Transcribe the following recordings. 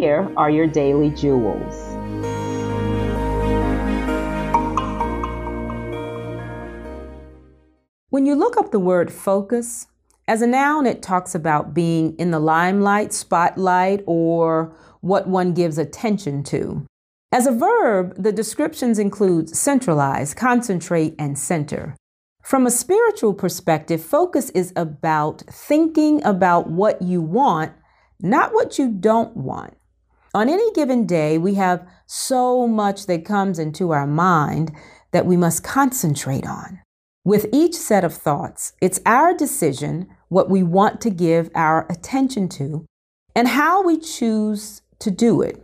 here are your daily jewels. When you look up the word focus, as a noun, it talks about being in the limelight, spotlight, or what one gives attention to. As a verb, the descriptions include centralize, concentrate, and center. From a spiritual perspective, focus is about thinking about what you want, not what you don't want. On any given day, we have so much that comes into our mind that we must concentrate on. With each set of thoughts, it's our decision what we want to give our attention to and how we choose to do it.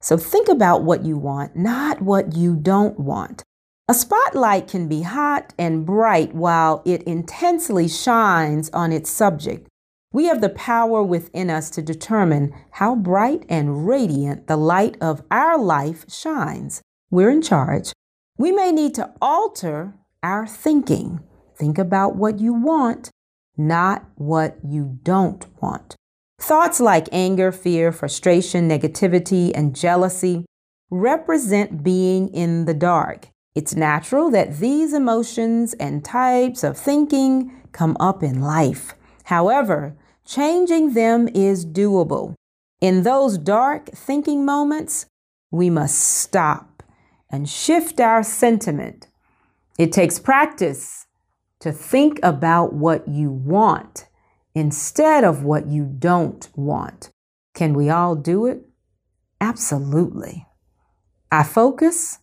So think about what you want, not what you don't want. A spotlight can be hot and bright while it intensely shines on its subject. We have the power within us to determine how bright and radiant the light of our life shines. We're in charge. We may need to alter our thinking. Think about what you want, not what you don't want. Thoughts like anger, fear, frustration, negativity, and jealousy represent being in the dark. It's natural that these emotions and types of thinking come up in life. However, changing them is doable. In those dark thinking moments, we must stop and shift our sentiment. It takes practice to think about what you want instead of what you don't want. Can we all do it? Absolutely. I focus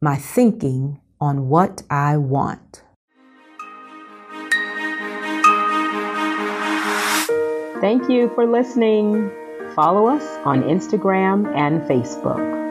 my thinking on what I want. Thank you for listening. Follow us on Instagram and Facebook.